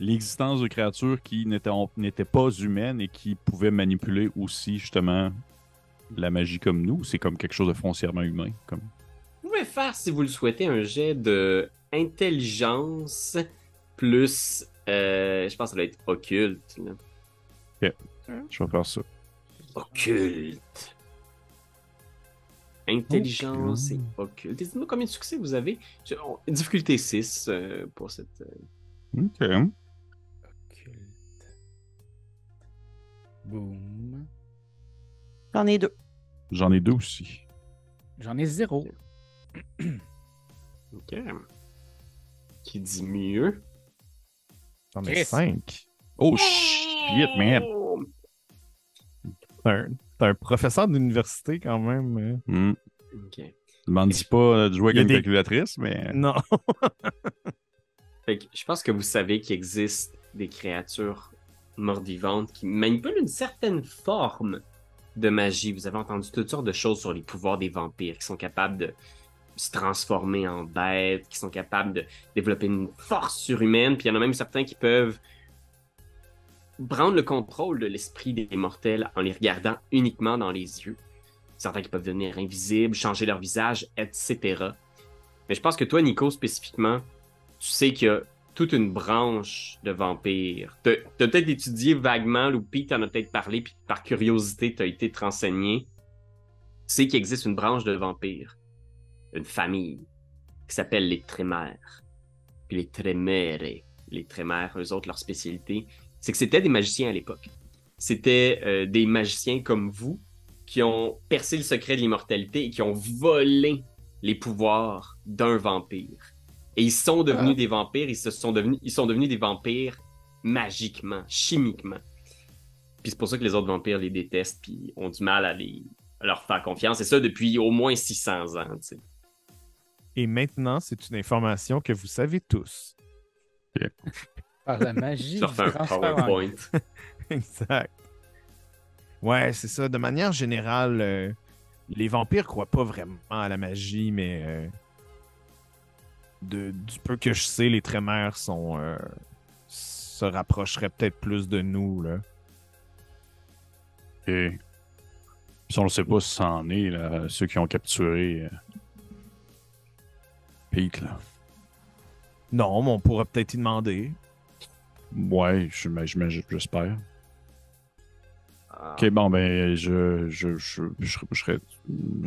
l'existence de créatures qui n'étaient pas humaines et qui pouvaient manipuler aussi, justement, la magie comme nous. C'est comme quelque chose de foncièrement humain. Comme... Vous pouvez faire, si vous le souhaitez, un jet de intelligence plus. euh, je pense que ça doit être occulte. là. Je vais faire ça. Occulte. Intelligence et occulte. Dites-moi combien de succès vous avez. Je- on- difficulté 6 euh, pour cette. euh, Ok. Occulte. Boom. J'en ai deux. J'en ai deux aussi. J'en ai zéro. Ok. Qui dit mieux? J'en ai cinq. Oh shit, man! Oh! T'es un, professeur d'université quand même. hein. Hmm. Ok. Demande dis pas euh, de jouer avec une des- calculatrice, mais. Non. Fait que je pense que vous savez qu'il existe des créatures mortes-vivantes qui manipulent une certaine forme de magie. Vous avez entendu toutes sortes de choses sur les pouvoirs des vampires qui sont capables de se transformer en bêtes, qui sont capables de développer une force surhumaine, puis il y en a même certains qui peuvent prendre le contrôle de l'esprit des mortels en les regardant uniquement dans les yeux. Certains qui peuvent devenir invisibles, changer leur visage, etc. Mais je pense que toi, Nico, spécifiquement, tu sais qu'il y a toute une branche de vampires. T'as t'as peut-être étudié vaguement, ou Pete t'en a peut-être parlé, puis par curiosité, t'as été te renseigner. Tu sais qu'il existe une branche de vampires, une famille, qui s'appelle les Trémères. Puis les Trémères, les Trémères, eux autres, leur spécialité, c'est que c'était des magiciens à l'époque. C'était euh, des magiciens comme vous qui ont percé le secret de l'immortalité et qui ont volé les pouvoirs d'un vampire. Et ils sont devenus des vampires, ils, se sont devenus, ils sont devenus des vampires magiquement, chimiquement. Puis c'est pour ça que les autres vampires les détestent, puis ont du mal à, les, à leur faire confiance. Et ça depuis au moins 600 ans, tu sais. Et maintenant, c'est une information que vous savez tous. Par la magie du un en- PowerPoint. exact. Ouais, c'est ça. De manière générale, euh, les vampires croient pas vraiment à la magie, mais euh, de, du peu que je sais, les trémères sont euh, se rapprocheraient peut-être plus de nous là. Ok. Puis on ne sait pas si ça en est, là, ceux qui ont capturé euh, Pete, là. Non, mais on pourrait peut-être y demander. Ouais, j'imagine- j'espère. Ah. Ok, bon, ben, je, je, je, je, je serais.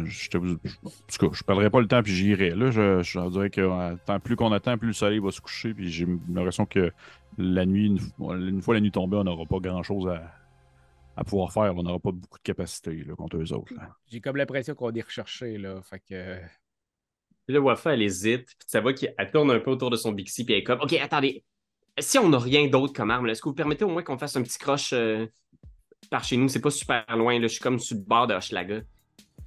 Je, te- je- en tout cas, je perdrai pas le temps puis j'irai. Là, je, je dirais que tant plus qu'on attend, plus le soleil va se coucher. Puis j'ai l'impression que la nuit, une, fois- une fois la nuit tombée, on n'aura pas grand chose à, à pouvoir faire. On n'aura pas beaucoup de capacité là, contre eux autres. J'ai comme l'impression qu'on est recherché, là. Fait que. Puis là, Wafa, elle hésite, puis ça va qu'elle tourne un peu autour de son Bixi, puis elle est comme, OK, attendez, si on n'a rien d'autre comme arme, est-ce que vous permettez au moins qu'on fasse un petit croche euh, par chez nous? C'est pas super loin, là, je suis comme sur le bord de Hochelaga.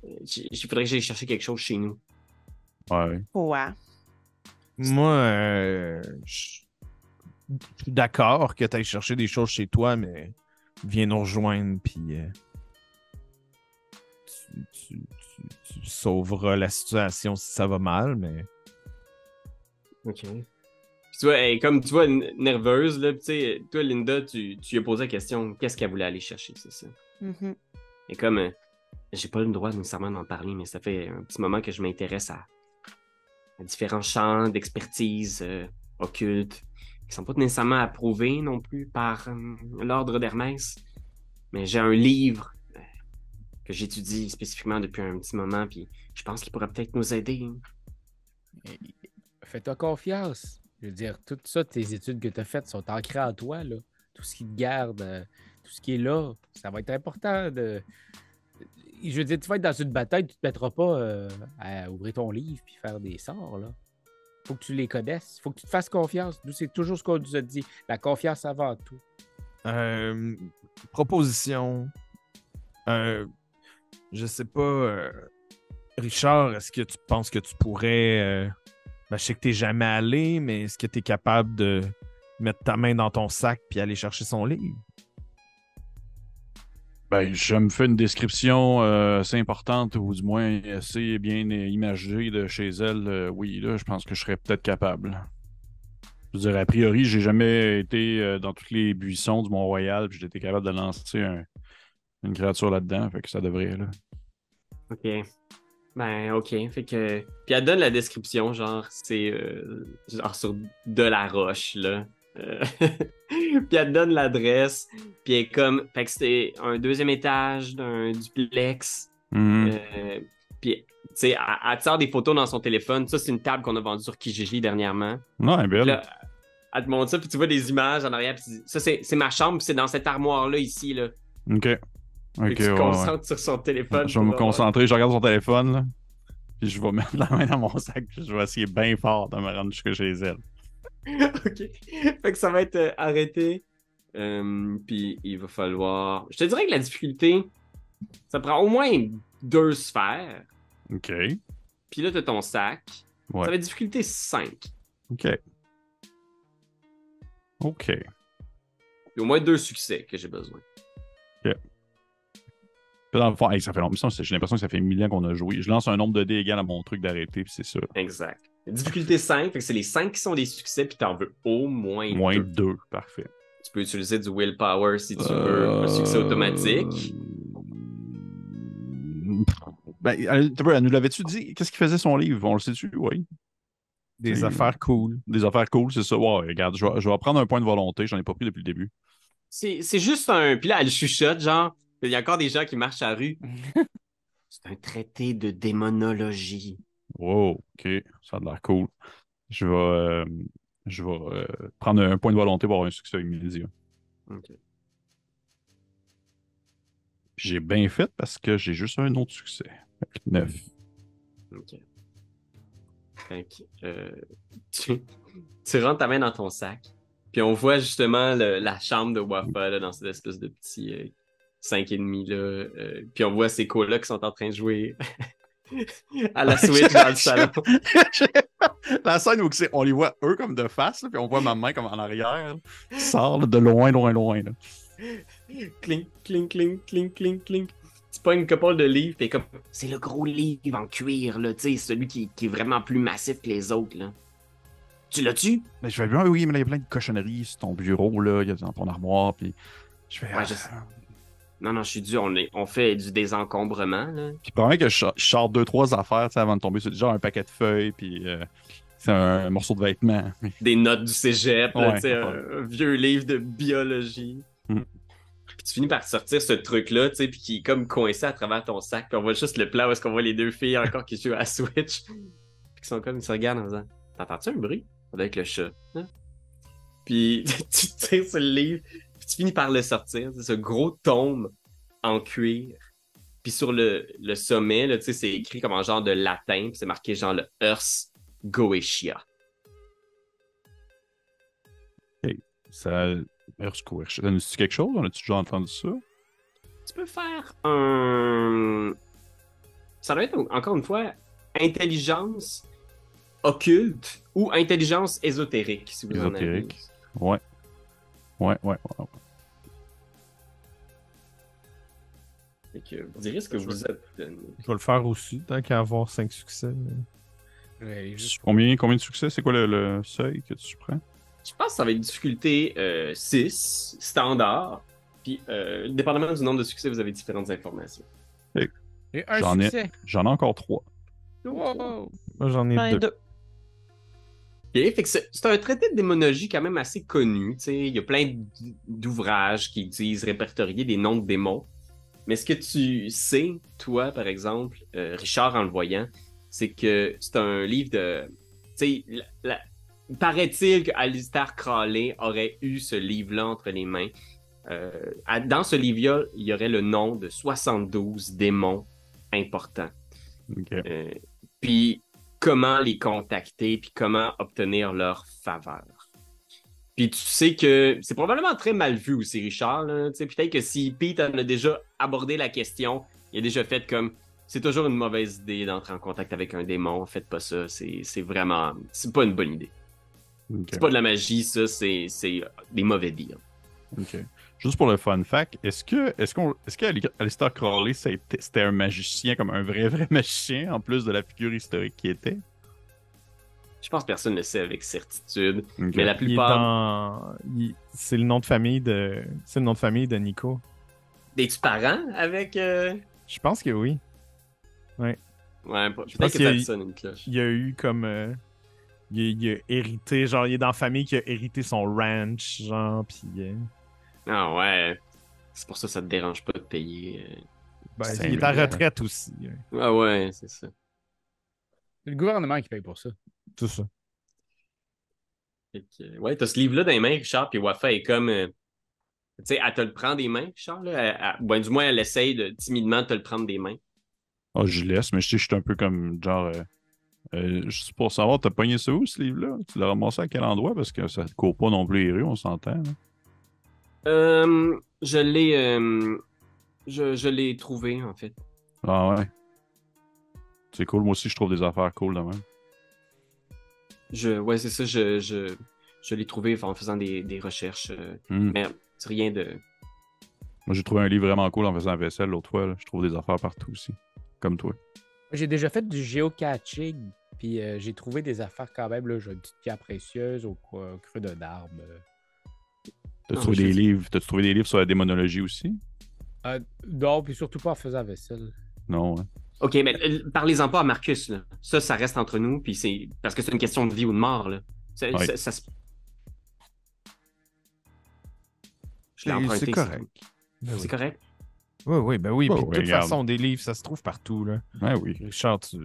Euh, Il faudrait que j'aille chercher quelque chose chez nous. Ouais. Ouais. Moi, euh, je je suis d'accord que tu ailles chercher des choses chez toi, mais viens nous rejoindre, puis euh, tu, tu- tu- tu sauveras la situation si ça va mal, mais OK. Puis tu vois, elle est comme, tu vois, nerveuse, là, tu sais, toi, Linda, tu, tu lui as posé la question, qu'est-ce qu'elle voulait aller chercher, c'est ça? Mhm. Et comme, euh, j'ai pas le droit nécessairement d'en parler, mais ça fait un petit moment que je m'intéresse à, à différents champs d'expertise euh, occulte, qui sont pas nécessairement approuvés non plus par euh, l'ordre d'Hermès. Mais j'ai un livre euh, que j'étudie spécifiquement depuis un petit moment, puis je pense qu'il pourrait peut-être nous aider. Fais-toi confiance. Je veux dire, tout ça, tes études que tu as faites sont ancrées en toi, là. Tout ce qui te garde, euh, tout ce qui est là, ça va être important de. Je veux dire, tu vas être dans une bataille, tu te mettras pas euh, à ouvrir ton livre puis faire des sorts, là. Faut que tu les connaisses. Faut que tu te fasses confiance. Nous, c'est toujours ce qu'on nous a dit. La confiance avant tout. Euh, proposition. Euh, je sais pas. Richard, est-ce que tu penses que tu pourrais. Ben, je sais que t'es jamais allé, mais est-ce que tu es capable de mettre ta main dans ton sac puis aller chercher son livre? Ben, je me fais une description euh, assez importante, ou du moins assez bien imagée de chez elle. euh, oui, là, je pense que je serais peut-être capable. Je veux dire, a priori, j'ai jamais été euh, dans tous les buissons du Mont-Royal, puis j'ai été capable de lancer un- une créature là-dedans, fait que ça devrait, là. Ok. Ben, ok. Fait que. Puis elle donne la description, genre, c'est. euh, genre sur de la roche, là. Euh, puis elle donne l'adresse. Puis elle est comme. Fait que c'était un deuxième étage d'un duplex. Mhm. Euh, puis, tu sais, elle, elle sort des photos dans son téléphone. Ça, c'est une table qu'on a vendue sur Kijiji dernièrement. Non, elle est Puis belle. là, elle te montre ça, puis tu vois des images en arrière. Puis ça, c'est ma chambre, c'est dans cette armoire-là, ici, là. OK. Fait OK, que tu te ouais, ouais. concentres sur son téléphone. Je vais me avoir- concentrer, je regarde son téléphone, là. Puis je vais mettre la main dans mon sac, puis je vais essayer bien fort de me rendre jusque chez elle. ok. Fait que ça va être euh, arrêté. Euh, puis il va falloir. Je te dirais que la difficulté, ça prend au moins deux sphères. OK. Puis là, t'as ton sac. Ouais. Ça va être difficulté 5. OK. OK. Puis au moins deux succès que j'ai besoin. Puis dans le fond, hey, ça fait longtemps. J'ai l'impression que ça fait mille ans qu'on a joué. Je lance un nombre de dés égal à mon truc d'arrêter, puis c'est ça. Exact. Difficulté 5, fait que c'est les 5 qui sont des succès, puis t'en veux au moins Moins deux. deux. Parfait. Tu peux utiliser du willpower si tu veux, un succès automatique. Euh, Ben, elle, elle nous l'avait-tu dit? Qu'est-ce qu'il faisait son livre? On le sait-tu? Oui. Des affaires cool. Des affaires cool, c'est ça. Ouais, regarde, je vais, je vais prendre un point de volonté. J'en ai pas pris depuis le début. C'est c'est juste un. Puis là, elle chuchote, genre. Il y a encore des gens qui marchent à la rue. C'est un traité de démonologie. Wow, ok, ça a l'air cool. Je vais, euh, je vais euh, prendre un point de volonté pour avoir un succès immédiat. Ok. J'ai bien fait parce que j'ai juste un autre succès. Fait que Neuf. Ok. Fait que, euh, tu, tu rentres ta main dans ton sac, puis on voit justement le- la chambre de Wafa là, dans cette espèce de petit euh, 5,5 là. euh, puis on voit ces colocs qui sont en train de jouer à la Switch dans le salon. La scène où c'est- on les voit eux comme de face, là, puis on voit ma main comme en arrière, là, sort là, de loin, loin, loin. Là. clink, clink, clink, clink, clink, clink. Tu pas une couple de livres, puis comme c'est le gros livre en cuir, là, tu sais, celui qui, qui est vraiment plus massif que les autres, là. Tu l'as-tu? Mais je fais bien, oui, mais là, il y a plein de cochonneries sur ton bureau, là, il y a dans ton armoire, puis je fais. Ouais, ah, je. Non, non, je suis dû, on, est, on fait du désencombrement, là. Puis probablement que je, je sors deux, trois affaires avant de tomber sur genre un paquet de feuilles, puis euh, c'est un, morceau de vêtement. Des notes du cégep, là, Ouais, un, un vieux livre de biologie. Mm. Puis tu finis par sortir ce truc-là, puis qui est comme coincé à travers ton sac, puis on voit juste le plan où est-ce qu'on voit les deux filles encore qui jouent à Switch, puis qui sont comme, ils se regardent en disant T'entends-tu un bruit être le chat. hein? Puis tu tires sur le livre, puis tu finis par le sortir, c'est ce gros tome en cuir. Puis sur le, le sommet, là, c'est écrit comme en genre de latin, puis c'est marqué genre le Urs Goetia. Ça. Earthquake. Ça nous dit quelque chose? On a-tu déjà entendu ça? Tu peux faire un. Ça doit être encore une fois intelligence occulte ou intelligence ésotérique, si vous en avez. Ésotérique. Ouais. Ouais, ouais, ouais. Fait que vous direz ce que vous êtes. Je vais le faire aussi, tant qu'à avoir 5 succès. Ouais, juste- Combien, combien de succès? C'est quoi le, le seuil que tu prends? Je pense que ça va être difficulté 6, standard. Puis, euh, dépendamment du nombre de succès, vous avez différentes informations. Et un J'en ai-. J'en ai encore trois. Wow. Moi, j'en ai Ben, deux. deux. Ok, fait que c'est un traité de démonologie quand même assez connu. Il y a plein d'ouvrages qui disent répertorier des noms de démons. Mais ce que tu sais, toi, par exemple, euh, Richard, en le voyant, c'est que c'est un livre de. Tu sais, paraît-il que Alistair Crowley aurait eu ce livre-là entre les mains. Euh, à- dans ce livre-là, il y aurait le nom de 72 démons importants. Euh, puis comment les contacter, puis comment obtenir leur faveur. Puis tu sais que c'est probablement très mal vu aussi, Richard. Peut-être que si Pete en a déjà abordé la question, il a déjà fait comme c'est toujours une mauvaise idée d'entrer en contact avec un démon, faites pas ça, c'est vraiment. C'est pas une bonne idée. C'est pas de la magie, ça, c'est c'est des mauvais deals. Ok. Juste pour le fun fact, est-ce que est-ce qu'on est-ce qu'Alistair Crowley c'était un magicien comme un vrai vrai magicien en plus de la figure historique qui était? Je pense que personne ne le sait avec certitude. Mais la Il est plupart. dans- il- C'est le nom de famille de. C'est le nom de famille de Nico. Es-tu parent avec. euh, Je pense que oui. Ouais, peut- pense peut-être que qu'il y a- ça sonne une cloche. Il a eu comme. euh, Il, a, il a hérité, genre, il est dans la famille qui a hérité son ranch, genre, pis. euh, Ah ouais. C'est pour ça que ça te dérange pas de payer. euh. ben, C'est il est à vrai. retraite aussi. euh, Ah ouais, c'est ça. C'est le gouvernement qui paye pour ça. Tout ça. Fait que, euh, ouais, t'as ce livre-là dans les mains, Richard, puis Wafa est comme. euh, tu sais, elle te le prend des mains, Richard, là? Elle- elle- ben, du moins, elle essaye de timidement te le prendre des mains. Ah, je laisse, mais je sais, je suis un peu comme genre. Euh, euh, juste pour savoir, t'as pogné ça où, ce livre-là? Tu l'as ramassé à quel endroit? Parce que ça ne court pas non plus les rues, on s'entend. là. Euh, je l'ai. euh, je je l'ai trouvé, en fait. Ah ouais. C'est cool, moi aussi, je trouve des affaires cool de même. Je, ouais, c'est ça, je, je, je l'ai trouvé en faisant des, des recherches. euh, Hmm. mais c'est rien de. Moi, j'ai trouvé un livre vraiment cool en faisant la vaisselle l'autre fois. là. Je trouve des affaires partout aussi. Comme toi. J'ai déjà fait du geocaching, puis euh, j'ai trouvé des affaires quand même. là. J'ai une petite pierre précieuse au, creux d'un arbre. euh. T'as trouvé des livres? T'as trouvé des livres sur la démonologie aussi? Euh, non, puis surtout pas en faisant la vaisselle. Non, hein. Ok, mais euh, parlez-en pas à Marcus, là. Ça, ça reste entre nous, puis c'est. Parce que c'est une question de vie ou de mort, là. Ça, Ouais. ça- ça se- Je l'ai C'est- emprunté. c'est correct. C'est c'est correct? Oui, oui, ben oui. Ouais, puis de toute regarde. façon, des livres, ça se trouve partout, là. Ouais, oui. Richard, tu,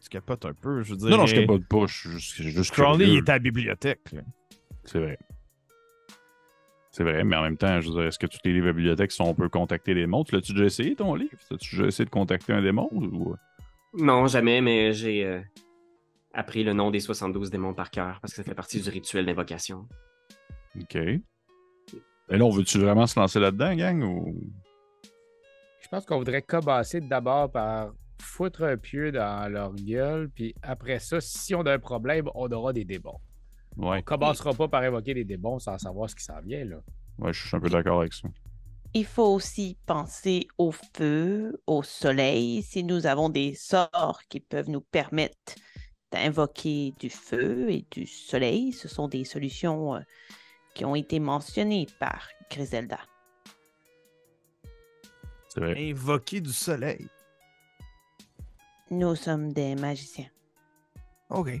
tu capotes un peu. Je veux dire. Non, non, je capote pas. Je je Crowley, il est à la bibliothèque. là. C'est vrai. C'est vrai, mais en même temps, je veux dire, est-ce que tous les livres à la bibliothèque, si on peut contacter les démons? Tu l'as-tu déjà essayé, ton livre? As-tu déjà essayé de contacter un démon? Ou... Non, jamais, mais j'ai euh, appris le nom des 72 démons par cœur parce que ça fait partie du rituel d'invocation. OK. Et là, on veut-tu vraiment se lancer là-dedans, gang? Ou... Je pense qu'on voudrait commencer d'abord par foutre un pieu dans leur gueule, puis après ça, si on a un problème, on aura des démons. Ouais, On commencera pas par évoquer les démons sans savoir ce qui s'en vient, là. ouais, je suis un peu d'accord avec ça. Il faut aussi penser au feu, au soleil, si nous avons des sorts qui peuvent nous permettre d'invoquer du feu et du soleil. Ce sont des solutions euh, qui ont été mentionnées par Griselda. C'est vrai. Invoquer du soleil. Nous sommes des magiciens. OK.